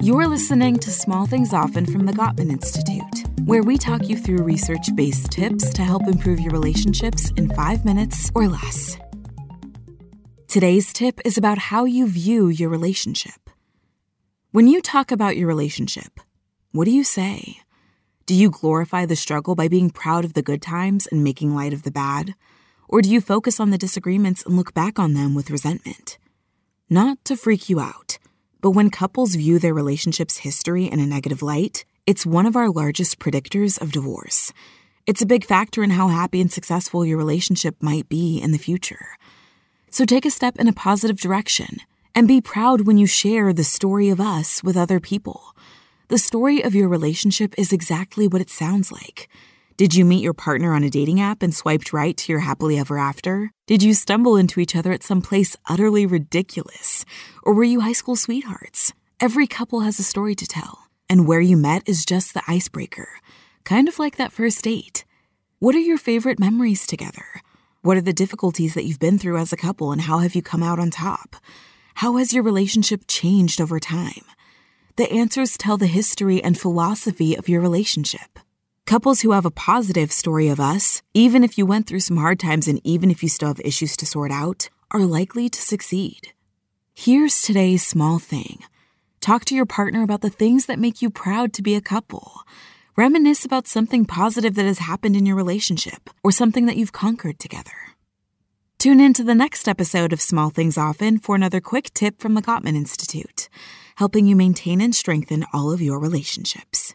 You're listening to Small Things Often from the Gottman Institute, where we talk you through research based tips to help improve your relationships in five minutes or less. Today's tip is about how you view your relationship. When you talk about your relationship, what do you say? Do you glorify the struggle by being proud of the good times and making light of the bad? Or do you focus on the disagreements and look back on them with resentment? Not to freak you out, but when couples view their relationship's history in a negative light, it's one of our largest predictors of divorce. It's a big factor in how happy and successful your relationship might be in the future. So take a step in a positive direction and be proud when you share the story of us with other people. The story of your relationship is exactly what it sounds like. Did you meet your partner on a dating app and swiped right to your happily ever after? Did you stumble into each other at some place utterly ridiculous? Or were you high school sweethearts? Every couple has a story to tell, and where you met is just the icebreaker, kind of like that first date. What are your favorite memories together? What are the difficulties that you've been through as a couple, and how have you come out on top? How has your relationship changed over time? The answers tell the history and philosophy of your relationship. Couples who have a positive story of us, even if you went through some hard times and even if you still have issues to sort out, are likely to succeed. Here's today's small thing talk to your partner about the things that make you proud to be a couple. Reminisce about something positive that has happened in your relationship or something that you've conquered together. Tune in to the next episode of Small Things Often for another quick tip from the Gottman Institute, helping you maintain and strengthen all of your relationships.